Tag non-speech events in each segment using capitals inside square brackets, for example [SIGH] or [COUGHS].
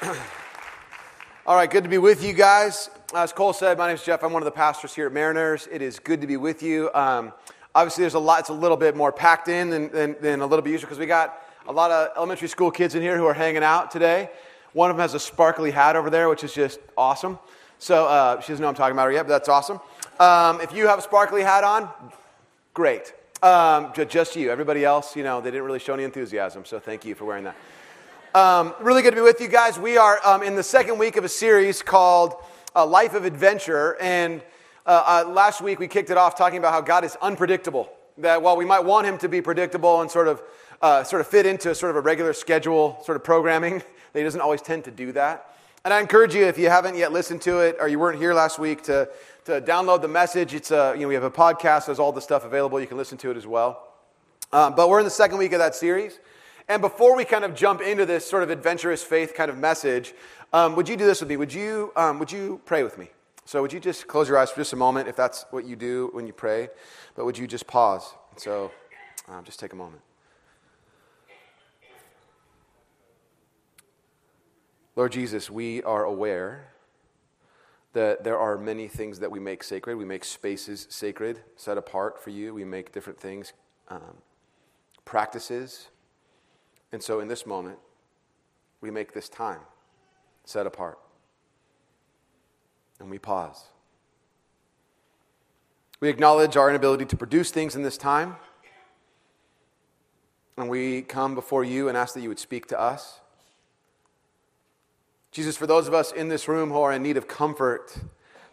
[CLEARS THROAT] All right, good to be with you guys. As Cole said, my name is Jeff. I'm one of the pastors here at Mariners. It is good to be with you. Um, obviously, there's a lot, it's a little bit more packed in than, than, than a little bit usual because we got a lot of elementary school kids in here who are hanging out today. One of them has a sparkly hat over there, which is just awesome. So uh, she doesn't know I'm talking about her yet, but that's awesome. Um, if you have a sparkly hat on, great. Um, just you. Everybody else, you know, they didn't really show any enthusiasm, so thank you for wearing that. Um, really good to be with you guys. We are um, in the second week of a series called uh, Life of Adventure. And uh, uh, last week we kicked it off talking about how God is unpredictable. That while we might want him to be predictable and sort of, uh, sort of fit into sort of a regular schedule sort of programming, that [LAUGHS] he doesn't always tend to do that. And I encourage you, if you haven't yet listened to it or you weren't here last week, to, to download the message. It's a, you know, we have a podcast, there's all the stuff available. You can listen to it as well. Um, but we're in the second week of that series. And before we kind of jump into this sort of adventurous faith kind of message, um, would you do this with me? Would you, um, would you pray with me? So, would you just close your eyes for just a moment if that's what you do when you pray? But would you just pause? So, um, just take a moment. Lord Jesus, we are aware that there are many things that we make sacred. We make spaces sacred, set apart for you. We make different things, um, practices, and so in this moment, we make this time set apart. And we pause. We acknowledge our inability to produce things in this time. And we come before you and ask that you would speak to us. Jesus, for those of us in this room who are in need of comfort,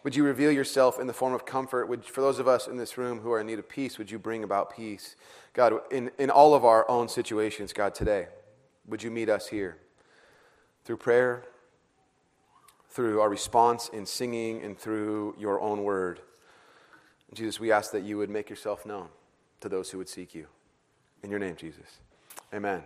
would you reveal yourself in the form of comfort? Would, for those of us in this room who are in need of peace, would you bring about peace? God, in, in all of our own situations, God, today. Would you meet us here through prayer, through our response in singing, and through your own word? Jesus, we ask that you would make yourself known to those who would seek you. In your name, Jesus. Amen.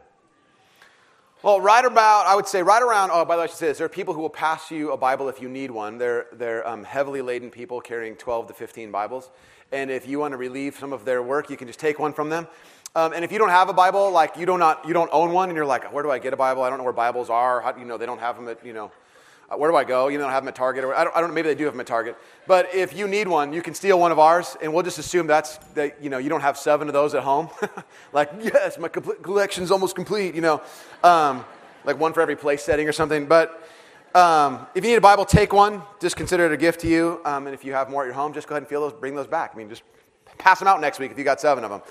Well, right about, I would say, right around, oh, by the way, I should say this. There are people who will pass you a Bible if you need one. They're, they're um, heavily laden people carrying 12 to 15 Bibles. And if you want to relieve some of their work, you can just take one from them. Um, and if you don't have a Bible, like you, do not, you don't own one, and you're like, where do I get a Bible? I don't know where Bibles are. How, you know, they don't have them at, you know, where do I go? You don't have them at Target, or I don't, I don't know, maybe they do have them at Target. But if you need one, you can steal one of ours, and we'll just assume that's, that, you know, you don't have seven of those at home. [LAUGHS] like, yes, my collection's almost complete, you know. Um, like one for every place setting or something. But um, if you need a Bible, take one. Just consider it a gift to you. Um, and if you have more at your home, just go ahead and feel those, bring those back. I mean, just pass them out next week if you got seven of them.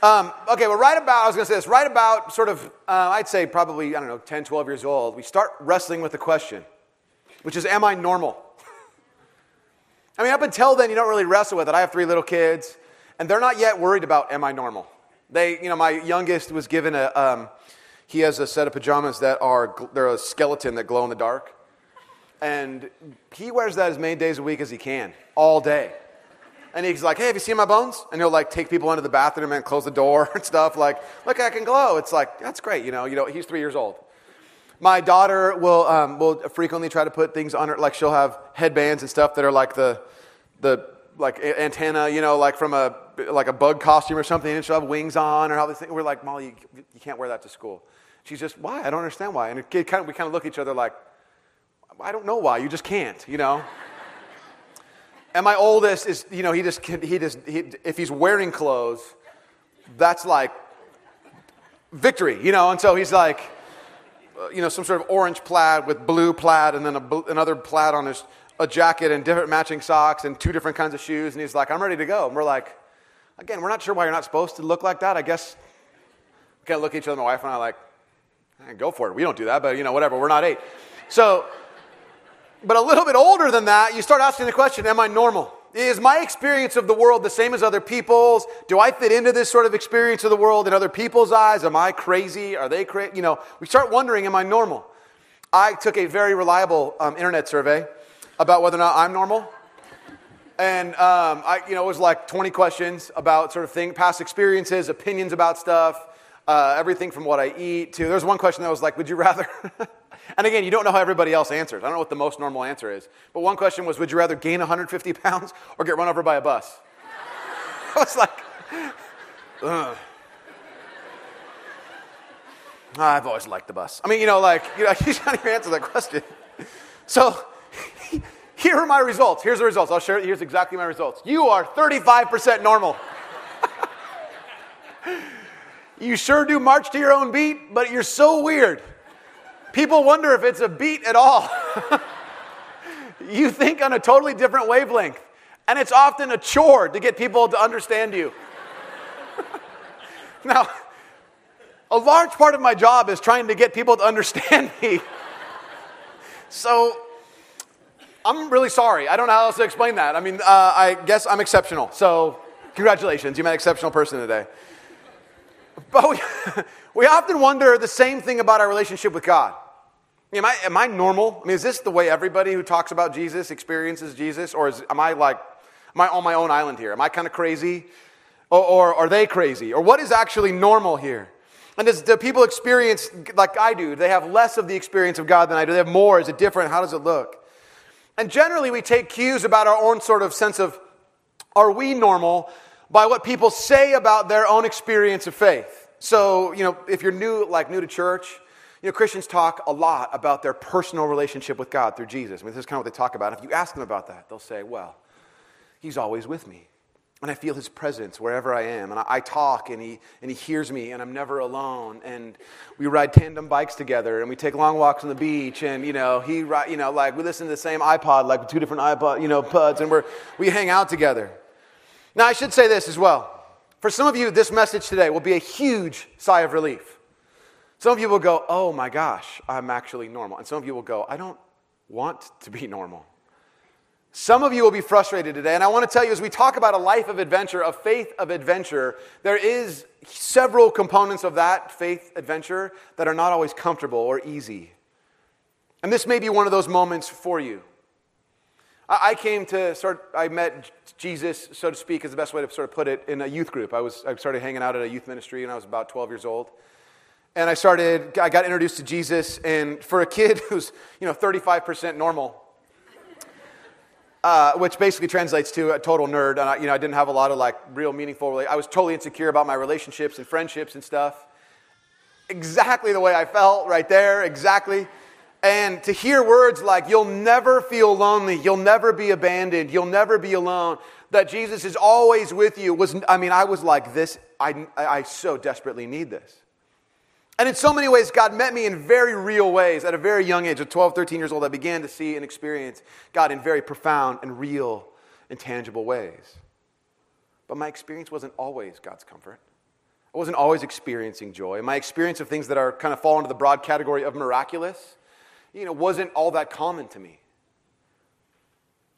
Um, okay, well, right about, I was going to say this, right about sort of, uh, I'd say probably, I don't know, 10, 12 years old, we start wrestling with the question, which is, am I normal? [LAUGHS] I mean, up until then, you don't really wrestle with it. I have three little kids, and they're not yet worried about, am I normal? They, you know, my youngest was given a, um, he has a set of pajamas that are, they're a skeleton that glow in the dark. And he wears that as many days a week as he can, all day. And he's like, hey, have you seen my bones? And he'll like take people into the bathroom and close the door [LAUGHS] and stuff. Like, look, I can glow. It's like, that's great. You know, you know, he's three years old. My daughter will, um, will frequently try to put things on her, like she'll have headbands and stuff that are like the, the like antenna, you know, like from a, like a bug costume or something, and she'll have wings on or how they think. We're like, Molly, you, you can't wear that to school. She's just, why? I don't understand why. And it kind of, we kind of look at each other like, I don't know why. You just can't, you know? And my oldest is, you know, he just, he just, he, if he's wearing clothes, that's like victory, you know? And so he's like, uh, you know, some sort of orange plaid with blue plaid and then a, another plaid on his, a jacket and different matching socks and two different kinds of shoes. And he's like, I'm ready to go. And we're like, again, we're not sure why you're not supposed to look like that. I guess we kind of look at each other, my wife and I, like, hey, go for it. We don't do that, but, you know, whatever. We're not eight. So, but a little bit older than that, you start asking the question Am I normal? Is my experience of the world the same as other people's? Do I fit into this sort of experience of the world in other people's eyes? Am I crazy? Are they crazy? You know, we start wondering, Am I normal? I took a very reliable um, internet survey about whether or not I'm normal. And um, I, you know, it was like 20 questions about sort of thing, past experiences, opinions about stuff, uh, everything from what I eat to. There was one question that was like, "Would you rather?" [LAUGHS] And again, you don't know how everybody else answers. I don't know what the most normal answer is. But one question was Would you rather gain 150 pounds or get run over by a bus? [LAUGHS] I was like, Ugh. I've always liked the bus. I mean, you know, like, you know, [LAUGHS] you can't even answer that question. So [LAUGHS] here are my results. Here's the results. I'll share. Here's exactly my results. You are 35% normal. you sure do march to your own beat, but you're so weird. People wonder if it's a beat at all. [LAUGHS] you think on a totally different wavelength, and it's often a chore to get people to understand you. [LAUGHS] now, a large part of my job is trying to get people to understand [LAUGHS] me. so, I'm really sorry. I don't know how else to explain that. I mean, uh, I guess I'm exceptional. So, congratulations. You met an exceptional person today. But we, [LAUGHS] we often wonder the same thing about our relationship with God. Am I, am I normal? I mean, is this the way everybody who talks about Jesus experiences Jesus? Or is, am I like, am I on my own island here? Am I kind of crazy? Or, or are they crazy? Or what is actually normal here? And does do people experience like I do? do? They have less of the experience of God than I do. They have more. Is it different? How does it look? And generally, we take cues about our own sort of sense of are we normal by what people say about their own experience of faith. So, you know, if you're new, like new to church, you know, Christians talk a lot about their personal relationship with God through Jesus. I mean, this is kind of what they talk about. If you ask them about that, they'll say, well, he's always with me. And I feel his presence wherever I am. And I, I, talk and he, and he hears me and I'm never alone. And we ride tandem bikes together and we take long walks on the beach. And, you know, he, you know, like we listen to the same iPod, like two different iPod, you know, pods. And we're, we hang out together. Now, I should say this as well. For some of you, this message today will be a huge sigh of relief. Some of you will go, oh my gosh, I'm actually normal. And some of you will go, I don't want to be [LAUGHS] normal. Some of you will be frustrated today. And I want to tell you, as we talk about a life of adventure, a faith of adventure, there is several components of that faith adventure that are not always comfortable or easy. And this may be one of those moments for you. I came to start, I met Jesus, so to speak, is the best way to sort of put it, in a youth group. I, was, I started hanging out at a youth ministry when I was about 12 years old and I started, I got introduced to Jesus, and for a kid [LAUGHS] who's, you know, 35% normal, uh, which basically translates to a total nerd, and I, you know, I didn't have a lot of like real meaningful, I was totally insecure about my relationships and friendships and stuff. Exactly the way I felt right there, exactly. And to hear words like, you'll never feel lonely, you'll never be abandoned, you'll never be alone, that Jesus is always with you was, I mean, I was like, this, I, I so desperately need this. And in so many ways, God met me in very real ways. At a very young age, of 12, 13 years old, I began to see and experience God in very profound and real and tangible ways. But my experience wasn't always God's comfort. I wasn't always experiencing joy. My experience of things that are kind of fall into the broad category of miraculous, you know, wasn't all that common to me.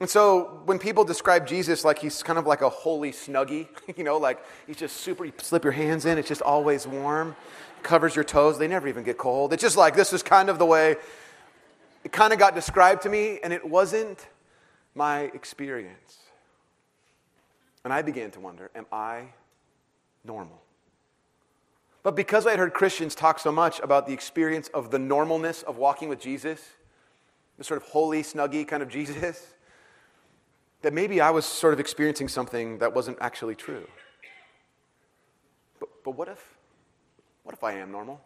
And so when people describe Jesus like he's kind of like a holy snuggie, [LAUGHS] you know, like he's just super, you slip your hands in, it's just always warm covers your toes. They never even get cold. It's just like this is kind of the way it kind of got described to me, and it wasn't my experience. And I began to wonder am I normal? But because I had heard Christians talk so much about the experience of the normalness of walking with Jesus, the sort of holy, snuggie kind of [LAUGHS] Jesus, that maybe I was sort of experiencing something that wasn't actually true. But, but what if? what if I am normal?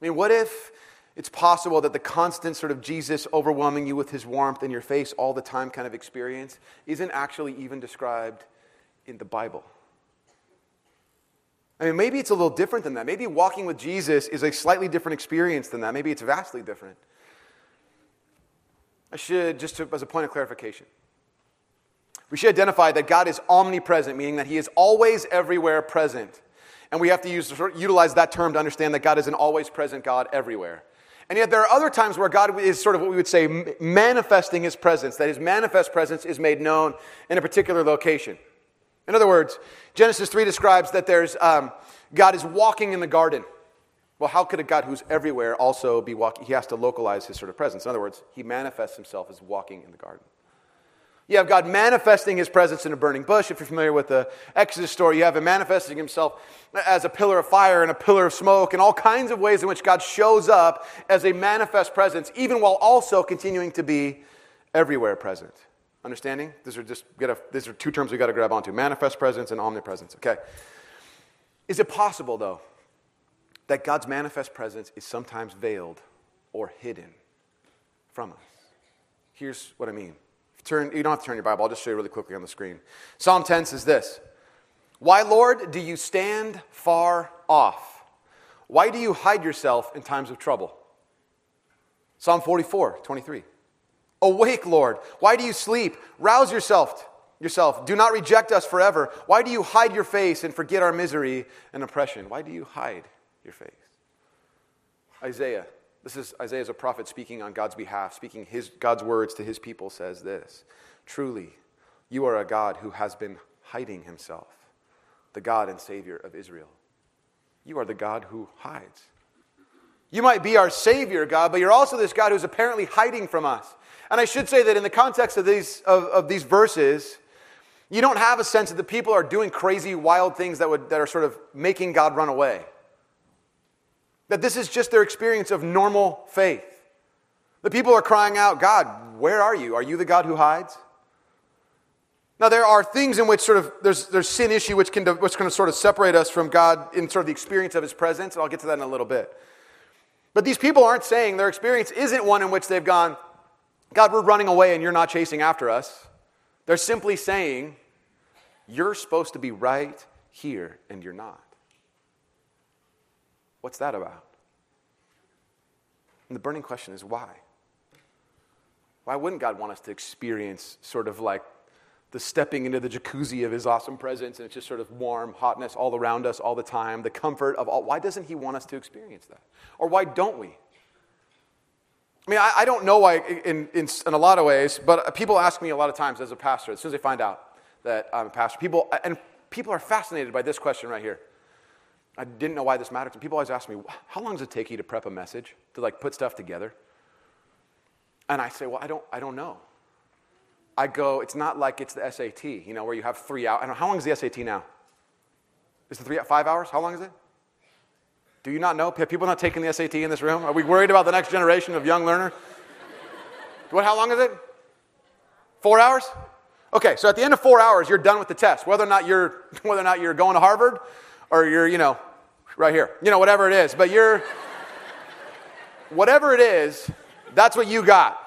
I mean, what if it's possible that the constant sort of Jesus overwhelming you with his warmth in your face all the time kind of experience isn't actually even described in the Bible? I mean, maybe it's a little different than that. Maybe walking with Jesus is a slightly different experience than that. Maybe it's vastly different. I should, just to, as a point of clarification, we should identify that God is omnipresent, meaning that he is always everywhere present. And we have to use, utilize that term to understand that God is an always present God everywhere. And yet, there are other times where God is sort of what we would say manifesting his presence, that his manifest presence is made known in a particular location. In other words, Genesis 3 describes that there's, um, God is walking in the garden. Well, how could a God who's everywhere also be walking? He has to localize his sort of presence. In other words, he manifests himself as walking in the garden. You have God manifesting his presence in a burning bush. If you're familiar with the Exodus story, you have him manifesting himself as a pillar of fire and a pillar of smoke, and all kinds of ways in which God shows up as a manifest presence, even while also continuing to be everywhere present. Understanding? These are just a, these are two terms we got to grab onto: manifest presence and omnipresence. Okay. Is it possible though that God's manifest presence is sometimes veiled or hidden from us. Here's what I mean. Turn, you don't have to turn your Bible, I'll just show you really quickly on the screen. Psalm 10 says this Why, Lord, do you stand far off? Why do you hide yourself in times of trouble? Psalm 44, 23. Awake, Lord. Why do you sleep? Rouse yourself. Yourself. Do not reject us forever. Why do you hide your face and forget our misery and oppression? Why do you hide your face? Isaiah this is Isaiah as a prophet speaking on God's behalf, speaking his, God's words to his people, says this Truly, you are a God who has been hiding himself, the God and Savior of Israel. You are the God who hides. You might be our Savior, God, but you're also this God who's apparently hiding from us. And I should say that in the context of these, of, of these verses, you don't have a sense that the people are doing crazy, wild things that, would, that are sort of making God run away. That this is just their experience of normal faith. The people are crying out, God, where are you? Are you the God who hides? Now, there are things in which sort of there's, there's sin issue which can, which can sort of separate us from God in sort of the experience of his presence, and I'll get to that in a little bit. But these people aren't saying their experience isn't one in which they've gone, God, we're running away and you're not chasing after us. They're simply saying, You're supposed to be right here and you're not. What's that about? And the burning question is why? Why wouldn't God want us to experience sort of like the stepping into the jacuzzi of his awesome presence and it's just sort of warm hotness all around us all the time, the comfort of all? Why doesn't he want us to experience that? Or why don't we? I mean, I, I don't know why in, in, in a lot of ways, but people ask me a lot of times as a pastor, as soon as they find out that I'm a pastor, people, and people are fascinated by this question right here. I didn't know why this mattered. People always ask me, how long does it take you to prep a message, to like put stuff together? And I say, well, I don't, I don't know. I go, it's not like it's the SAT, you know, where you have three hours. How long is the SAT now? Is it three, five hours? How long is it? Do you not know? Have people not taking the SAT in this room? Are we worried about the next generation of young learner? what, how long is it? Four hours? Okay, so at the end of four hours, you're done with the test. Whether or not you're, [LAUGHS] whether or not you're going to Harvard or you're, you know, right here, you know, whatever it is. But you're, [LAUGHS] whatever it is, that's what you got.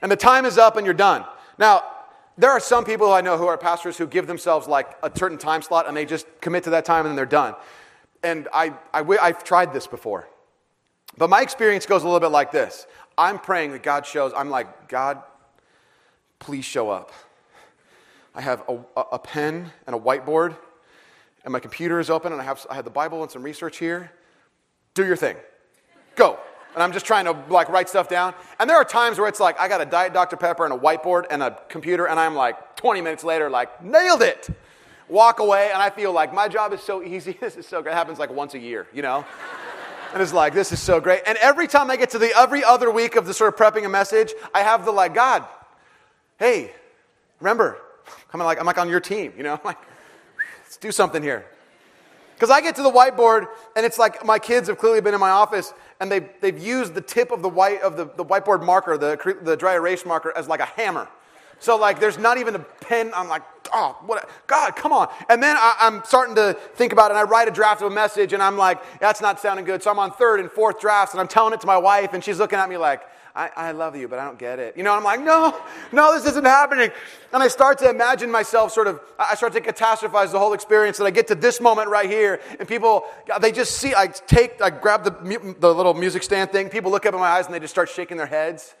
And the time is up and you're done. Now, there are some people I know who are pastors who give themselves like a certain time slot and they just commit to that time and then they're done. And I, I, I've tried this before. But my experience goes a little bit like this I'm praying that God shows, I'm like, God, please show up. I have a, a pen and a whiteboard and my computer is open and I have, I have the Bible and some research here. Do your thing. Go. And I'm just trying to like write stuff down. And there are times where it's like I got a Diet Dr. Pepper and a whiteboard and a computer, and I'm like 20 minutes later, like, nailed it. Walk away, and I feel like my job is so easy. [LAUGHS] This is so great. It happens like once a year, you know? and it's like, this is so great. And every time I get to the every other week of the sort of prepping a message, I have the like, God, hey, remember, I'm like, I'm like on your team, you know? [LAUGHS] like, Let's do something here. Because I get to the whiteboard, and it's like my kids have clearly been in my office, and they've, they've used the tip of the, white, of the, the whiteboard marker, the, the dry erase marker, as like a hammer. So, like, there's not even a pen. I'm like, oh, what? God, come on. And then I, am starting to think about it, and I write a draft of a message, and I'm like, that's not sounding good. So I'm on third and fourth drafts, and I'm telling it to my wife, and she's looking at me like, I, I love you, but I don't get it. You know, I'm like, no, no, this isn't happening. And I start to imagine myself sort of, I start to catastrophize the whole experience, and I get to this moment right here, and people, they just see, I take, I grab the, the little music stand thing, people look up in my eyes, and they just start shaking their heads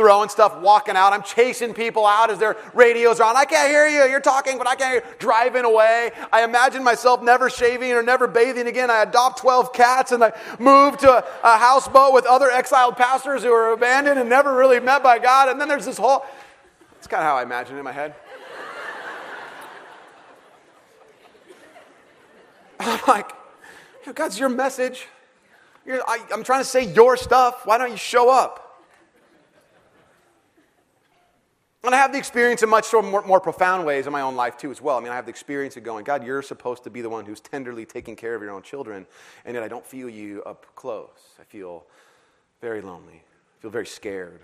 throwing stuff, walking out. I'm chasing people out as their radios are on. I can't hear you. You're talking, but I can't hear. Driving away. I imagine myself never shaving or never bathing again. I adopt 12 cats and I move to a, a houseboat with other exiled pastors who are abandoned and never really met by God. And then there's this whole, that's kind of how I imagine it in my head. [LAUGHS] I'm like, God's your message. I, I'm trying to say your stuff. Why don't you show up? And I have the experience in much more, more, profound ways in my own life too, as well. I mean, I have the experience of going, God, you're supposed to be the one who's tenderly taking care of your own children, and yet I don't feel you up close. I feel very lonely. I feel very scared.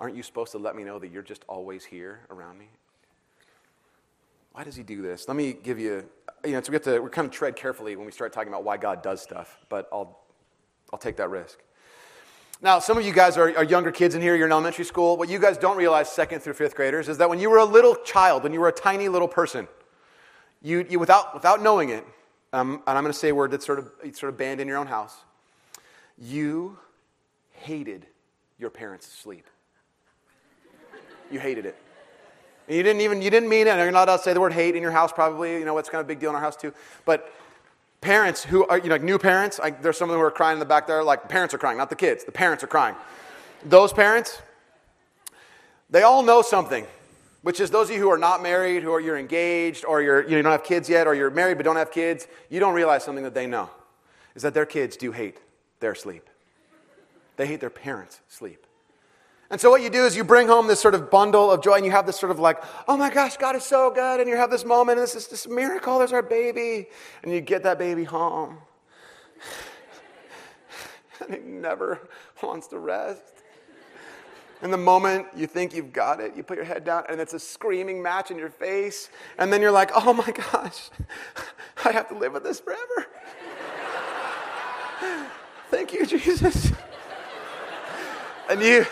Aren't you supposed to let me know that you're just always here around me? Why does he do this? Let me give you you know, so we have to, we kind of tread carefully when we start talking about why God does stuff, but I'll, I'll take that risk. Now, some of you guys are, are, younger kids in here, you're in elementary school. What you guys don't realize, second through fifth graders, is that when you were a little child, when you were a tiny little person, you, you without, without knowing it, um, and I'm going to say a word that's sort of, sort of banned in your own house, you hated your parents' sleep. You hated it. And you didn't even, you didn't mean it. You're not allowed to say the word hate in your house, probably. You know, it's kind of a big deal in our house, too. But parents who are, you know, like new parents, like there's some of them who are crying in the back there, like parents are crying, not the kids. The parents are crying. Those parents, they all know something, which is those of you who are not married, who are you're engaged, or you're, you don't have kids yet, or you're married but don't have kids, you don't realize something that they know, is that their kids do hate their sleep. They hate their parents' sleep. And so what you do is you bring home this sort of bundle of joy and you have this sort of like, oh my gosh, God is so good. And you have this moment and this is this miracle. There's our baby. And you get that baby home. [LAUGHS] and it never wants to rest. And the moment you think you've got it, you put your head down and it's a screaming match in your face. And then you're like, oh my gosh, [LAUGHS] I have to live with this forever. [LAUGHS] Thank you, Jesus. and you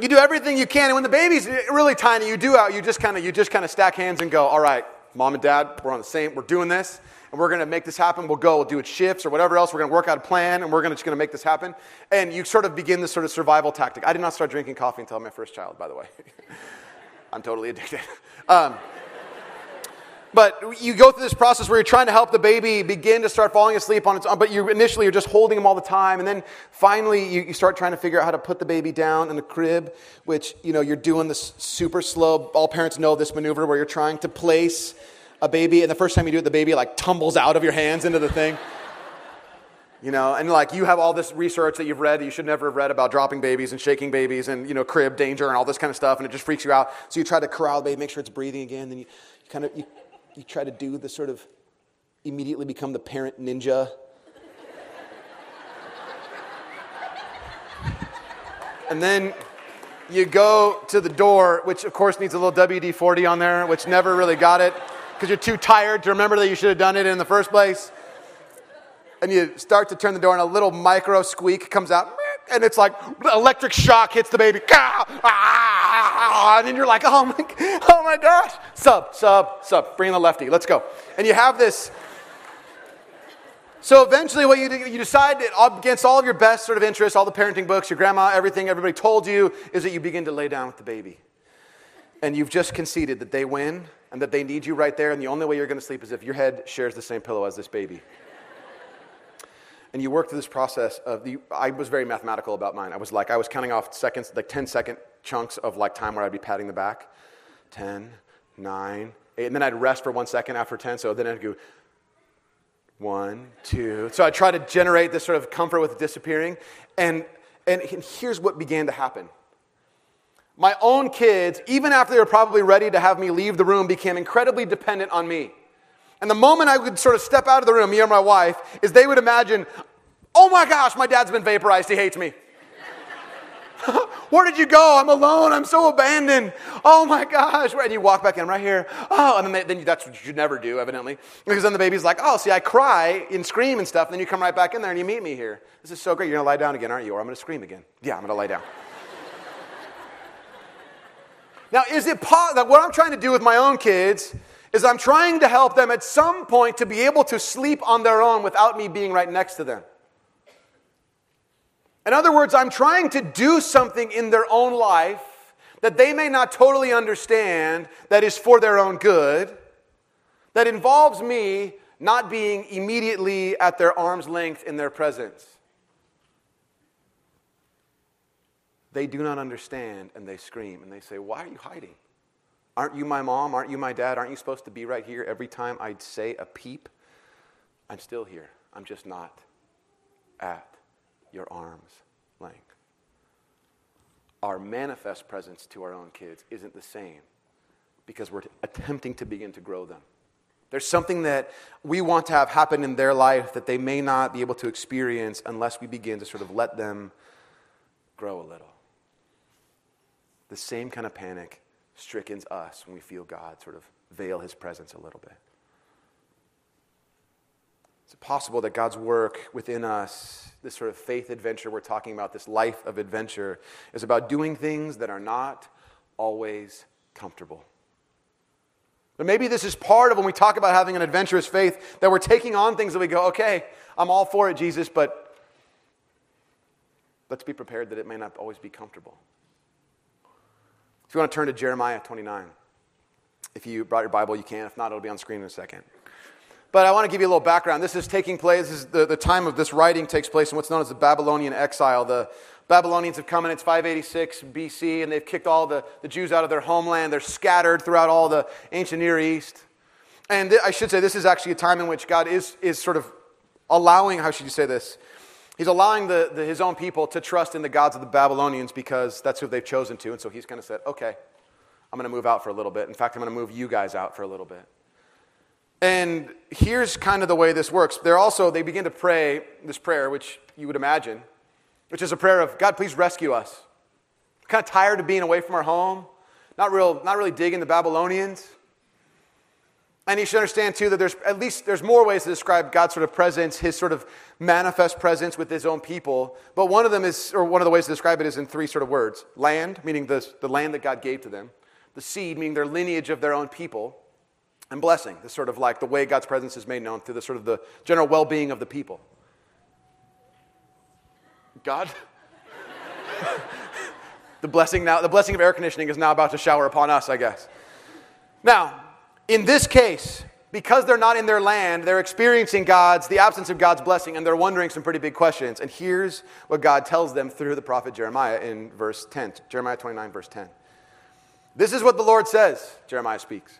you do everything you can. And when the baby's really tiny, you do out, you just kind of, you just kind of stack hands and go, all right, mom and dad, we're on the same, we're doing this, and we're going to make this happen. We'll go, we'll do it shifts or whatever else. We're going to work out a plan, and we're gonna, just going to make this happen. And you sort of begin this sort of survival tactic. I did not start drinking coffee until my first child, by the way. [LAUGHS] I'm totally addicted. Um, but you go through this process where you're trying to help the baby begin to start falling asleep on its own, but you initially you're just holding him all the time, and then finally you, you start trying to figure out how to put the baby down in the crib, which you know you're doing this super slow. All parents know this maneuver where you're trying to place a baby, and the first time you do it, the baby like tumbles out of your hands into the thing. you know, and like you have all this research that you've read that you should never have read about dropping babies and shaking babies and you know crib danger and all this kind of stuff, and it just freaks you out. So you try to corral the baby, make sure it's breathing again, then you, you kind of you you try to do the sort of immediately become the parent ninja. and then you go to the door, which of course needs a little WD 40 on there, which never really got it because you're too tired to remember that you should have done it in the first place. And you start to turn the door, and a little micro squeak comes out, and it's like electric shock hits the baby. And you're like, oh my, [LAUGHS] oh my gosh. Sub, sub, sub. Bring in the lefty. Let's go. And you have this. So eventually, what you you decide against all of your best sort of interests, all the parenting books, your grandma, everything everybody told you, is that you begin to lay down with the baby. And you've just conceded that they win and that they need you right there, and the only way you're going to sleep is if your head shares the same pillow as this baby and you work through this process of the, I was very mathematical about mine. I was like, I was counting off seconds, like 10 second chunks of like time where I'd be patting the back. 10, 9, 8, and then I'd rest for one second after 10. So then I'd go one, two. So I try to generate this sort of comfort with disappearing. And, and here's what began to happen. My own kids, even after they were probably ready to have me leave the room, became incredibly dependent on me. And the moment I would sort of step out of the room, me or my wife, is they would imagine, oh my gosh, my dad's been vaporized. He hates me. [LAUGHS] Where did you go? I'm alone. I'm so abandoned. Oh my gosh. And you walk back in right here. Oh, and then, then that's what you should never do, evidently. Because then the baby's like, oh, see, I cry and scream and stuff. And then you come right back in there and you meet me here. This is so great. You're going to lie down again, aren't you? Or I'm going to scream again. Yeah, I'm going to lie down. [LAUGHS] now, is it possible? What I'm trying to do with my own kids is I'm trying to help them at some point to be able to sleep on their own without me being right next to them. In other words, I'm trying to do something in their own life that they may not totally understand that is for their own good, that involves me not being immediately at their arm's length in their presence. They do not understand and they scream and they say, Why are you hiding? Aren't you my mom? Aren't you my dad? Aren't you supposed to be right here every time I'd say a peep? I'm still here. I'm just not at your arm's length. Our manifest presence to our own kids isn't the same because we're attempting to begin to grow them. There's something that we want to have happen in their life that they may not be able to experience unless we begin to sort of let them grow a little. The same kind of panic strickens us when we feel God sort of veil his presence a little bit. It's possible that God's work within us, this sort of faith adventure we're talking about, this life of adventure, is about doing things that are not always comfortable. But maybe this is part of when we talk about having an adventurous faith, that we're taking on things that we go, okay, I'm all for it, Jesus, but let's be prepared that it may not always be comfortable. If you want to turn to Jeremiah 29, if you brought your Bible, you can. If not, it'll be on screen in a second. But I want to give you a little background. This is taking place, is the, the time of this writing takes place in what's known as the Babylonian exile. The Babylonians have come in, it's 586 BC, and they've kicked all the, the Jews out of their homeland. They're scattered throughout all the ancient Near East. And th- I should say, this is actually a time in which God is, is sort of allowing, how should you say this? He's allowing the, the, his own people to trust in the gods of the Babylonians because that's who they've chosen to. And so he's kind of said, okay, I'm going to move out for a little bit. In fact, I'm going to move you guys out for a little bit. And here's kind of the way this works. They're also, they begin to pray this prayer, which you would imagine, which is a prayer of, God, please rescue us. kind of tired of being away from our home, not, real, not really digging the Babylonians. And you should understand too that there's at least there's more ways to describe God's sort of presence, his sort of manifest presence with his own people. But one of them is, or one of the ways to describe it is in three sort of words. Land, meaning the, the land that God gave to them. The seed, meaning their lineage of their own people and blessing. This sort of like the way God's presence is made known through the sort of the general well being of the people. God? [LAUGHS] the blessing now, the blessing of air conditioning is now about to shower upon us, I guess. Now, in this case, because they're not in their land, they're experiencing God's, the absence of God's blessing, and they're wondering some pretty big questions. And here's what God tells them through the prophet Jeremiah in verse 10, Jeremiah 29, verse 10. This is what the Lord says, Jeremiah speaks.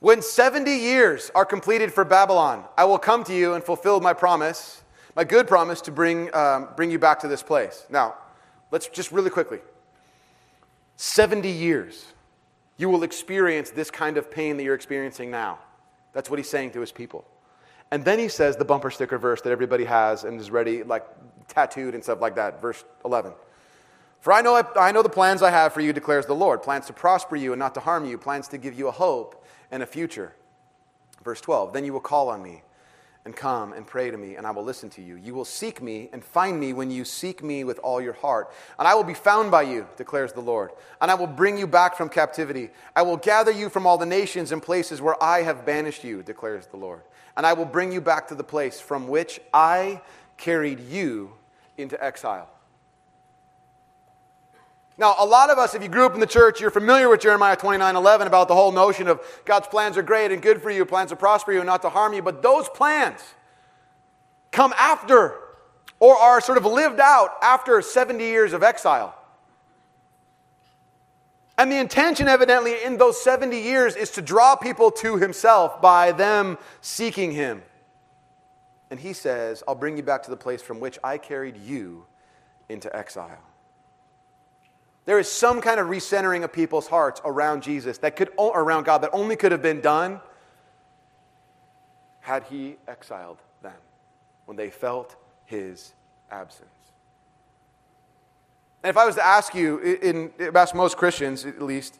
When 70 years are completed for Babylon, I will come to you and fulfill my promise, my good promise to bring, um, bring you back to this place. Now, let's just really quickly 70 years, you will experience this kind of pain that you're experiencing now. That's what he's saying to his people. And then he says the bumper sticker verse that everybody has and is ready, like tattooed and stuff like that, verse 11. For I know, I know the plans I have for you, declares the Lord plans to prosper you and not to harm you, plans to give you a hope and a future. Verse 12 Then you will call on me and come and pray to me, and I will listen to you. You will seek me and find me when you seek me with all your heart. And I will be found by you, declares the Lord. And I will bring you back from captivity. I will gather you from all the nations and places where I have banished you, declares the Lord. And I will bring you back to the place from which I carried you into exile. Now, a lot of us, if you grew up in the church, you're familiar with Jeremiah 29 11 about the whole notion of God's plans are great and good for you, plans to prosper you and not to harm you. But those plans come after or are sort of lived out after 70 years of exile. And the intention, evidently, in those 70 years is to draw people to himself by them seeking him. And he says, I'll bring you back to the place from which I carried you into exile. There is some kind of recentering of people's hearts around Jesus that could, around God, that only could have been done had he exiled them when they felt his absence. And if I was to ask you, in, ask most Christians at least,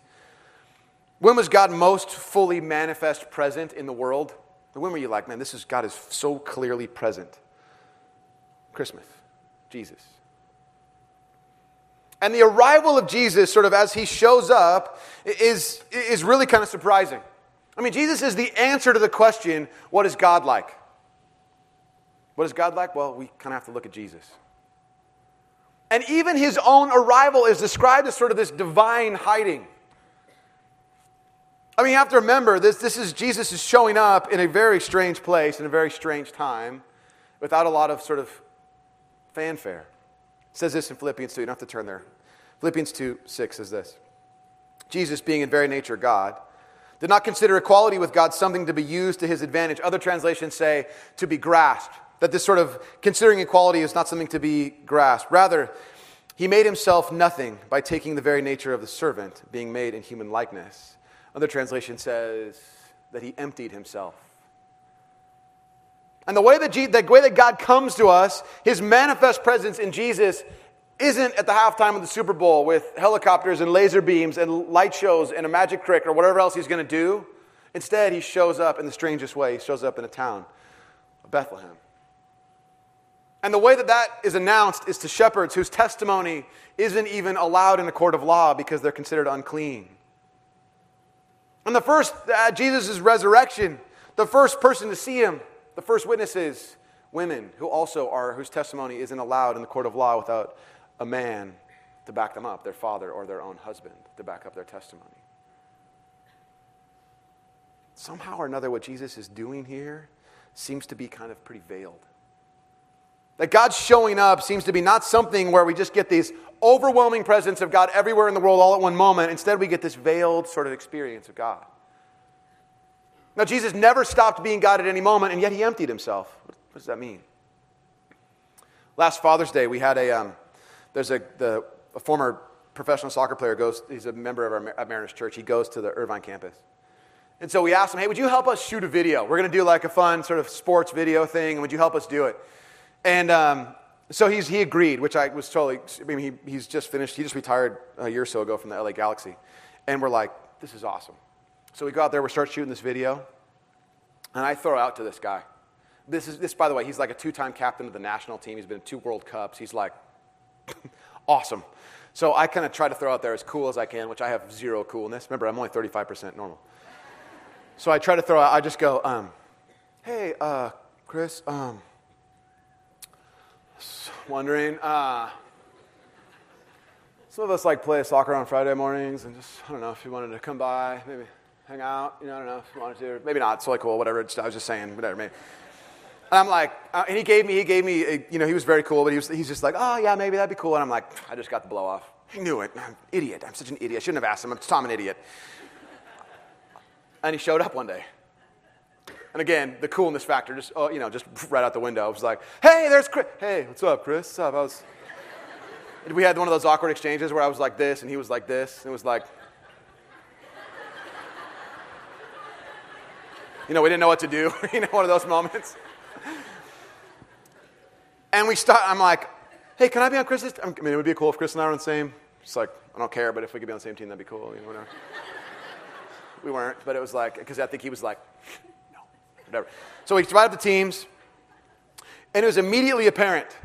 when was God most fully manifest present in the world? When were you like, man, this is God is so clearly present? Christmas, Jesus. And the arrival of Jesus, sort of as he shows up, is, is really kind of surprising. I mean, Jesus is the answer to the question what is God like? What is God like? Well, we kind of have to look at Jesus. And even his own arrival is described as sort of this divine hiding. I mean, you have to remember this, this is Jesus is showing up in a very strange place, in a very strange time, without a lot of sort of fanfare. It says this in Philippians 2. You don't have to turn there. Philippians 2 6 says this Jesus, being in very nature God, did not consider equality with God something to be used to his advantage. Other translations say to be grasped. That this sort of considering equality is not something to be grasped. Rather, he made himself nothing by taking the very nature of the servant, being made in human likeness. Other translation says that he emptied himself. And the way that, the way that God comes to us, his manifest presence in Jesus, isn't at the halftime of the Super Bowl with helicopters and laser beams and light shows and a magic trick or whatever else he's going to do. Instead, he shows up in the strangest way. He shows up in a town Bethlehem. And the way that that is announced is to shepherds whose testimony isn't even allowed in a court of law because they're considered unclean. And the first, at uh, Jesus' resurrection, the first person to see him, the first witnesses, women who also are, whose testimony isn't allowed in the court of law without a man to back them up, their father or their own husband to back up their testimony. Somehow or another, what Jesus is doing here seems to be kind of pretty veiled. That God's showing up seems to be not something where we just get these overwhelming presence of God everywhere in the world all at one moment. Instead, we get this veiled sort of experience of God. Now, Jesus never stopped being God at any moment, and yet he emptied himself. What does that mean? Last Father's Day, we had a, um, there's a, the, a former professional soccer player goes, he's a member of our Mariners Church. He goes to the Irvine campus. And so we asked him, hey, would you help us shoot a video? We're going to do like a fun sort of sports video thing, would you help us do it? And um, so he's, he agreed, which I was totally, I mean, he, he's just finished, he just retired a year or so ago from the LA Galaxy. And we're like, this is awesome. So we go out there, we start shooting this video, and I throw out to this guy. This is, this, by the way, he's like a two time captain of the national team. He's been in two World Cups. He's like, [COUGHS] awesome. So I kind of try to throw out there as cool as I can, which I have zero coolness. Remember, I'm only 35% normal. So I try to throw out, I just go, um, hey, uh, Chris, um, wondering. Uh, some of us like play soccer on Friday mornings, and just I don't know if you wanted to come by, maybe hang out. You know, I don't know if you wanted to. Maybe not. It's like cool, whatever. Just, I was just saying, whatever. Maybe. And I'm like, uh, and he gave me, he gave me, a, you know, he was very cool, but he was, he's just like, oh yeah, maybe that'd be cool. And I'm like, I just got the blow off. I knew it. I'm idiot. I'm such an idiot. I shouldn't have asked him. I'm, an idiot. And he showed up one day. And again, the coolness factor just, oh, you know, just right out the window. It was like, hey, there's Chris. Hey, what's up, Chris? What's up? I was, we had one of those awkward exchanges where I was like this and he was like this. And it was like, you know, we didn't know what to do. [LAUGHS] you know, one of those moments. And we start, I'm like, hey, can I be on Chris's? I mean, it would be cool if Chris and I were on the same. It's like, I don't care, but if we could be on the same team, that'd be cool. You know, whatever. we weren't, but it was like, because I think he was like, no, whatever. So we divided the teams, and it was immediately apparent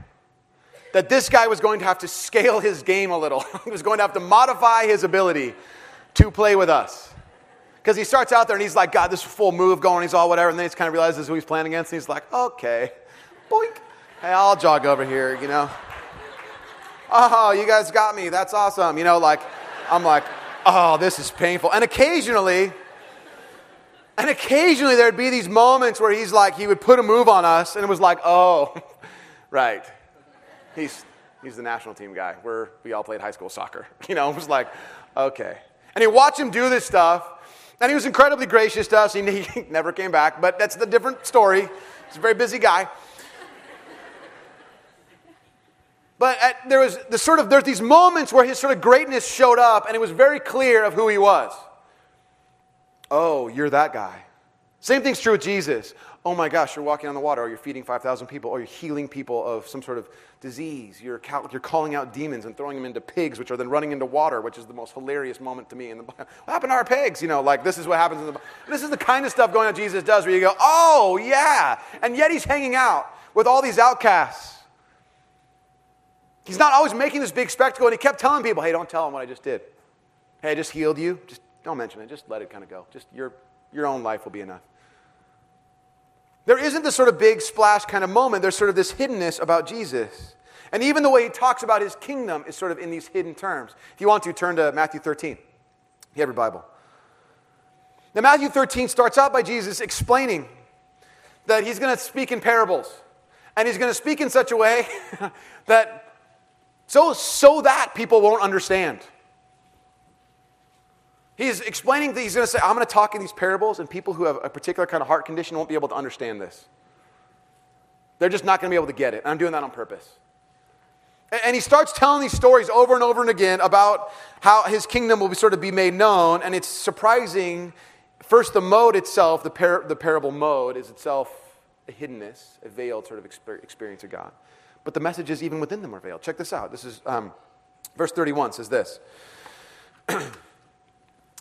that this guy was going to have to scale his game a little. [LAUGHS] he was going to have to modify his ability to play with us. Because he starts out there and he's like, God, this full move going, he's all whatever, and then he kind of realizes who he's playing against, and he's like, okay, boink. Hey, I'll jog over here, you know. Oh, you guys got me. That's awesome. You know, like, I'm like, oh, this is painful. And occasionally, and occasionally there'd be these moments where he's like, he would put a move on us, and it was like, oh, [LAUGHS] right. He's, he's the national team guy. We're, we all played high school soccer. [LAUGHS] You know, it was like, okay. And you watch him do this stuff, and he was incredibly gracious to us. He, [LAUGHS] he never came back, but that's the different story. He's a very busy guy. But at, there was the sort of there's these moments where his sort of greatness showed up, and it was very clear of who he was. Oh, you're that guy. Same thing's true with Jesus. Oh my gosh, you're walking on the water, or you're feeding 5,000 people, or you're healing people of some sort of disease. You're, you're calling out demons and throwing them into pigs, which are then running into water, which is the most hilarious moment to me in the Bible. [LAUGHS] What happened to our pigs? You know, like this is what happens in the. This is the kind of stuff going on Jesus does where you go, oh yeah. And yet he's hanging out with all these outcasts. He's not always making this big spectacle, and he kept telling people, hey, don't tell them what I just did. Hey, I just healed you. Just don't mention it. Just let it kind of go. Just your, your own life will be enough. There isn't this sort of big splash kind of moment. There's sort of this hiddenness about Jesus. And even the way he talks about his kingdom is sort of in these hidden terms. If you want to, turn to Matthew 13. You have your Bible. Now, Matthew 13 starts out by Jesus explaining that he's going to speak in parables. And he's going to speak in such a way [LAUGHS] that so, so that people won't understand. He's explaining that he's going to say, I'm going to talk in these parables, and people who have a particular kind of heart condition won't be able to understand this. They're just not going to be able to get it. I'm doing that on purpose. And he starts telling these stories over and over and again about how his kingdom will be sort of be made known. And it's surprising. First, the mode itself, the, par- the parable mode, is itself a hiddenness, a veiled sort of experience of God. But the messages, even within them, are veiled. Check this out. This is um, verse 31 says this. [CLEARS THROAT]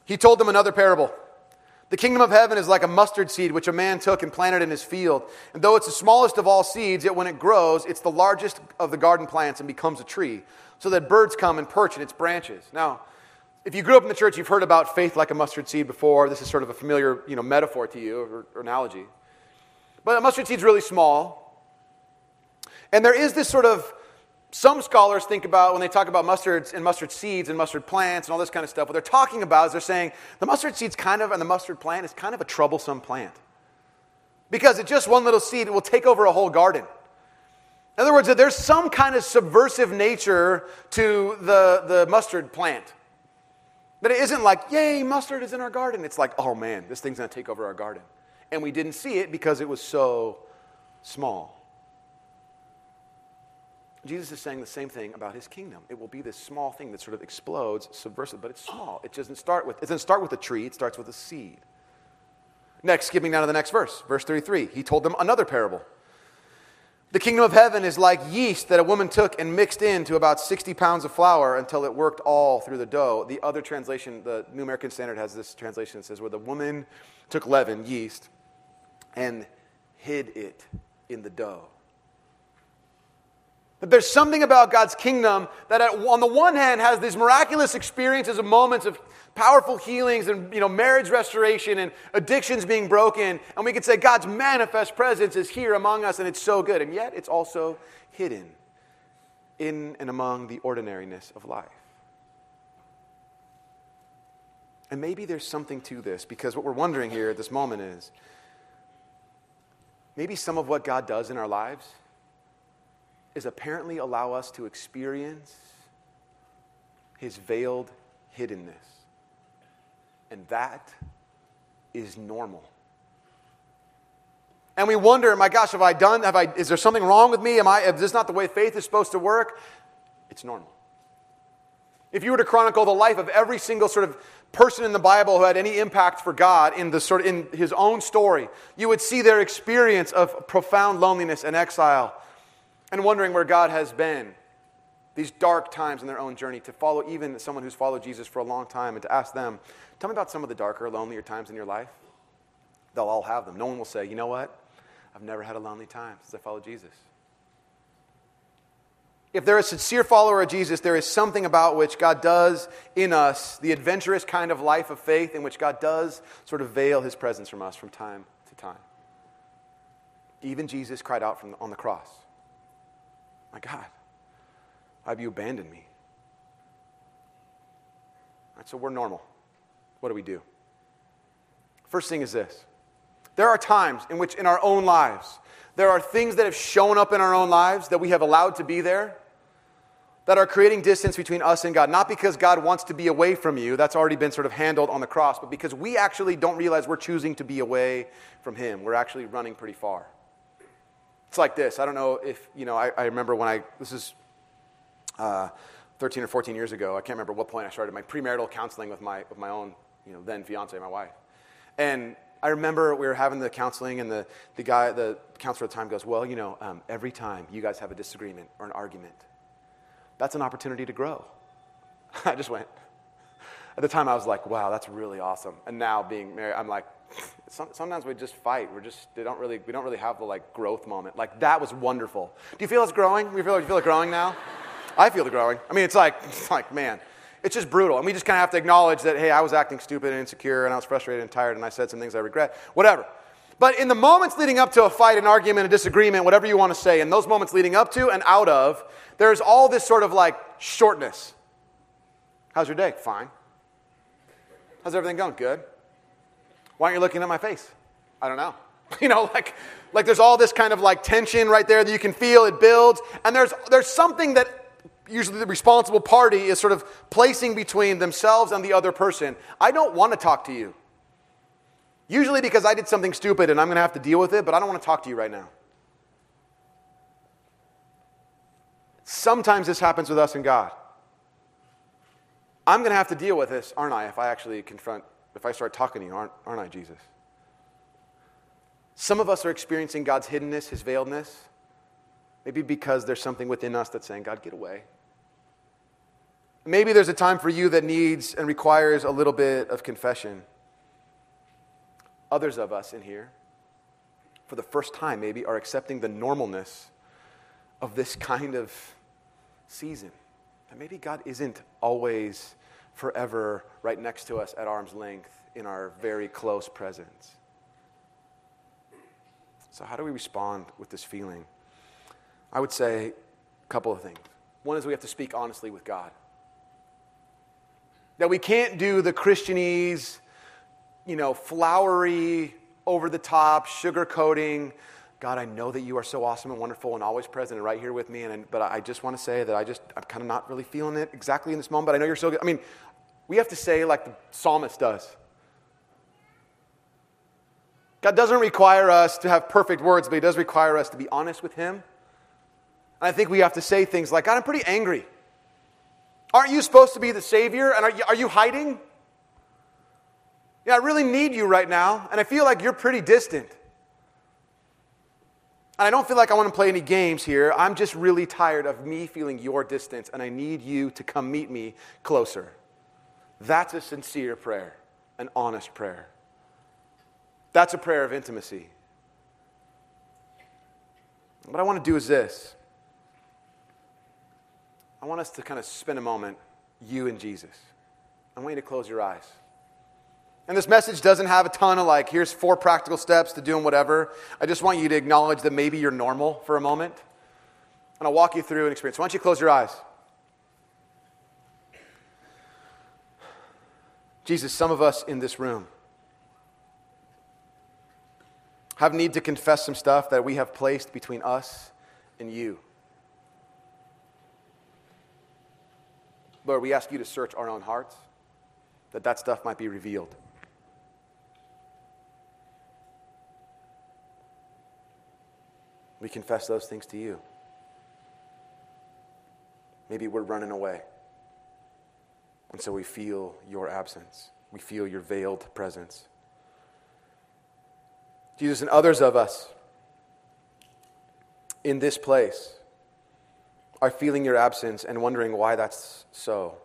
He told them another parable. The kingdom of heaven is like a mustard seed which a man took and planted in his field. And though it's the smallest of all seeds, yet when it grows, it's the largest of the garden plants and becomes a tree, so that birds come and perch in its branches. Now, if you grew up in the church, you've heard about faith like a mustard seed before. This is sort of a familiar you know, metaphor to you or, or analogy. But a mustard seed's really small. And there is this sort of some scholars think about when they talk about mustards and mustard seeds and mustard plants and all this kind of stuff, what they're talking about is they're saying the mustard seed's kind of, and the mustard plant is kind of a troublesome plant. Because it's just one little seed, it will take over a whole garden. In other words, that there's some kind of subversive nature to the, the mustard plant. That it isn't like, yay, mustard is in our garden. It's like, oh man, this thing's to take over our garden. And we didn't see it because it was so small. Jesus is saying the same thing about his kingdom. It will be this small thing that sort of explodes, subversive, but it's small. It doesn't start with, it doesn't start with a tree, it starts with a seed. Next, skipping down to the next verse, verse 33, he told them another parable. The kingdom of heaven is like yeast that a woman took and mixed into about 60 pounds of flour until it worked all through the dough. The other translation, the New American Standard has this translation that says, where the woman took leaven, yeast, and hid it in the dough. That there's something about God's kingdom that, on the one hand, has these miraculous experiences of moments of powerful healings and you know, marriage restoration and addictions being broken. And we could say God's manifest presence is here among us and it's so good. And yet, it's also hidden in and among the ordinariness of life. And maybe there's something to this because what we're wondering here at this moment is maybe some of what God does in our lives is apparently allow us to experience his veiled hiddenness. And that is normal. And we wonder, my gosh, have I done, have I, is there something wrong with me? Am I, is this not the way faith is supposed to work? It's normal. If you were to chronicle the life of every single sort of person in the Bible who had any impact for God in the sort of, in his own story, you would see their experience of profound loneliness and exile and wondering where God has been these dark times in their own journey to follow even someone who's followed Jesus for a long time and to ask them, tell me about some of the darker, lonelier times in your life. They'll all have them. No one will say, you know what? I've never had a lonely time since I followed Jesus. If they're a sincere follower of Jesus, there is something about which God does in us, the adventurous kind of life of faith in which God does sort of veil his presence from us from time to time. Even Jesus cried out from on the cross. My God, why have you abandoned me? So we're normal. What do we do? First thing is this there are times in which, in our own lives, there are things that have shown up in our own lives that we have allowed to be there that are creating distance between us and God. Not because God wants to be away from you, that's already been sort of handled on the cross, but because we actually don't realize we're choosing to be away from Him. We're actually running pretty far. It's like this. I don't know if, you know, I, I remember when I, this is uh, 13 or 14 years ago. I can't remember what point I started my premarital counseling with my, with my own, you know, then fiance, my wife. And I remember we were having the counseling, and the, the guy, the counselor at the time goes, Well, you know, um, every time you guys have a disagreement or an argument, that's an opportunity to grow. [LAUGHS] I just went. At the time, I was like, Wow, that's really awesome. And now, being married, I'm like, sometimes we just fight. We're just they don't really we don't really have the like growth moment. Like that was wonderful. Do you feel it's growing? You feel you feel it growing now? I feel it growing. I mean, it's like it's like man, it's just brutal, and we just kind of have to acknowledge that hey, I was acting stupid and insecure, and I was frustrated and tired, and I said some things I regret. Whatever. But in the moments leading up to a fight, an argument, a disagreement, whatever you want to say, in those moments leading up to and out of, there's all this sort of like shortness. How's your day? Fine. How's everything going? Good. Why aren't you looking at my face? I don't know. [LAUGHS] You know, like, like there's all this kind of like tension right there that you can feel, it builds, and there's, there's something that usually the responsible party is sort of placing between themselves and the other person. I don't want to talk to you. Usually because I did something stupid and I'm going to have to deal with it, but I don't want to talk to you right now. Sometimes this happens with us and God. I'm going to have to deal with this, aren't I, if I actually confront if I start talking to you, aren't, aren't I, Jesus? Some of us are experiencing God's hiddenness, his veiledness, maybe because there's something within us that's saying, God, get away. Maybe there's a time for you that needs and requires a little bit of confession. others of us in here, for the first time maybe, are accepting the normalness of this kind of season. That maybe God isn't always forever right next to us at arm's length in our very close presence. So, how do we respond with this feeling? I would say a couple of things. One is we have to speak honestly with God. That we can't do the Christianese, you know, flowery, over the top, sugar coating. God, I know that you are so awesome and wonderful and always present and right here with me. And, but I just want to say that I just, I'm kind of not really feeling it exactly in this moment, but I know you're so good. I mean, we have to say like the psalmist does. God doesn't require us to have perfect words, but He does require us to be honest with Him. I think we have to say things like, God, I'm pretty angry. Aren't you supposed to be the Savior? And are you, are you hiding? Yeah, I really need you right now, and I feel like you're pretty distant. And I don't feel like I want to play any games here. I'm just really tired of me feeling your distance, and I need you to come meet me closer. That's a sincere prayer, an honest prayer. That's a prayer of intimacy. What I want to do is this I want us to kind of spend a moment, you and Jesus. I want you to close your eyes. And this message doesn't have a ton of like, here's four practical steps to doing whatever. I just want you to acknowledge that maybe you're normal for a moment. And I'll walk you through an experience. Why don't you close your eyes? Jesus, some of us in this room have need to confess some stuff that we have placed between us and you. Lord, we ask you to search our own hearts, that that stuff might be revealed. We confess those things to you. Maybe we're running away. And so we feel your absence. We feel your veiled presence. Jesus and others of us in this place are feeling your absence and wondering why that's so.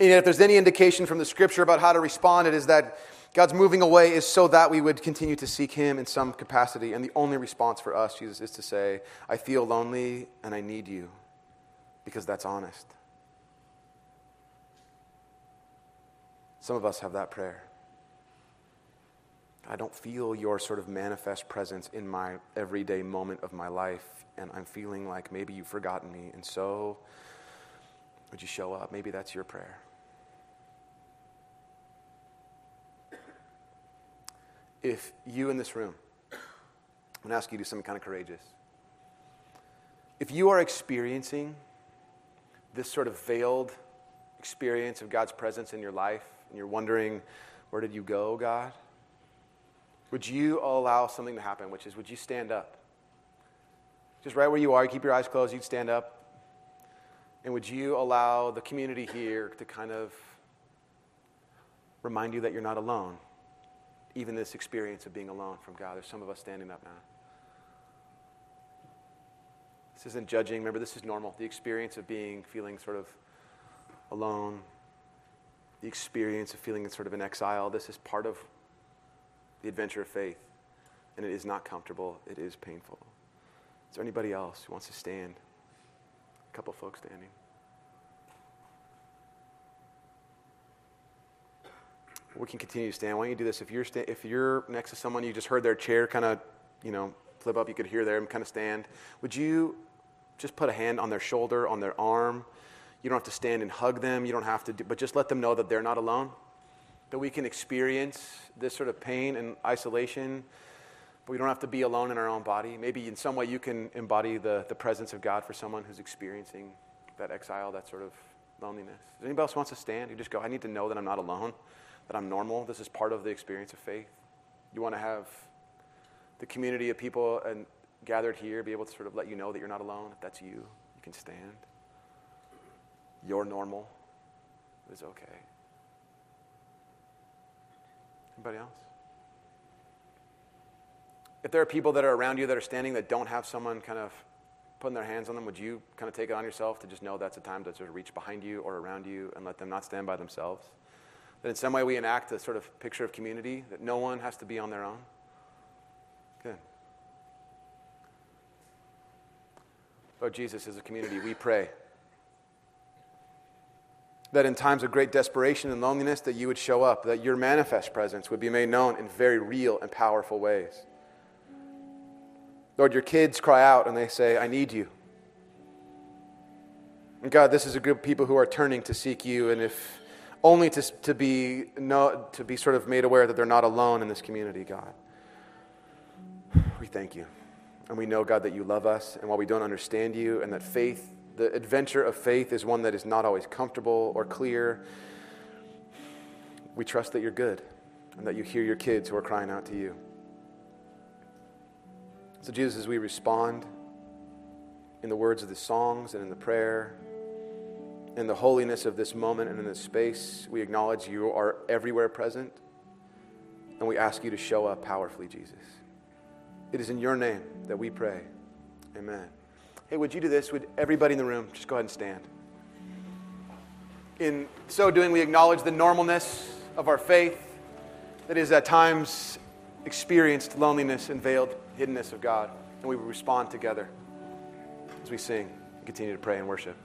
And if there's any indication from the scripture about how to respond, it is that God's moving away is so that we would continue to seek Him in some capacity. And the only response for us, Jesus, is to say, I feel lonely and I need you, because that's honest. Some of us have that prayer. I don't feel your sort of manifest presence in my everyday moment of my life, and I'm feeling like maybe you've forgotten me. And so, would you show up? Maybe that's your prayer. If you in this room, I'm going to ask you to do something kind of courageous. If you are experiencing this sort of veiled experience of God's presence in your life, and you're wondering, where did you go, God? would you allow something to happen, which is, would you stand up? Just right where you are, you keep your eyes closed, you'd stand up. And would you allow the community here to kind of remind you that you're not alone? Even this experience of being alone from God. There's some of us standing up now. This isn't judging. Remember, this is normal. The experience of being, feeling sort of alone, the experience of feeling sort of in exile, this is part of the adventure of faith. And it is not comfortable, it is painful. Is there anybody else who wants to stand? A couple folks standing. We can continue to stand. Why don't you do this? If you're, sta- if you're next to someone, you just heard their chair kind of, you know, flip up, you could hear them kind of stand. Would you just put a hand on their shoulder, on their arm? You don't have to stand and hug them. You don't have to, do, but just let them know that they're not alone that we can experience this sort of pain and isolation, but we don't have to be alone in our own body. Maybe in some way you can embody the, the presence of God for someone who's experiencing that exile, that sort of loneliness. Does anybody else wants to stand? You just go, I need to know that I'm not alone, that I'm normal. This is part of the experience of faith. You want to have the community of people and gathered here be able to sort of let you know that you're not alone. If that's you, you can stand. You're normal. Is okay. Anybody else? If there are people that are around you that are standing that don't have someone kind of putting their hands on them, would you kind of take it on yourself to just know that's a time to sort of reach behind you or around you and let them not stand by themselves? That in some way we enact a sort of picture of community, that no one has to be on their own? Good. Lord Jesus, as a community, we pray that in times of great desperation and loneliness that you would show up that your manifest presence would be made known in very real and powerful ways. Lord your kids cry out and they say i need you. And god this is a group of people who are turning to seek you and if only to, to be no, to be sort of made aware that they're not alone in this community god. We thank you. And we know god that you love us and while we don't understand you and that faith the adventure of faith is one that is not always comfortable or clear. We trust that you're good and that you hear your kids who are crying out to you. So, Jesus, as we respond in the words of the songs and in the prayer, in the holiness of this moment and in this space, we acknowledge you are everywhere present, and we ask you to show up powerfully, Jesus. It is in your name that we pray. Amen. Hey, would you do this? Would everybody in the room just go ahead and stand? In so doing, we acknowledge the normalness of our faith that is at times experienced loneliness and veiled hiddenness of God. And we respond together as we sing and continue to pray and worship.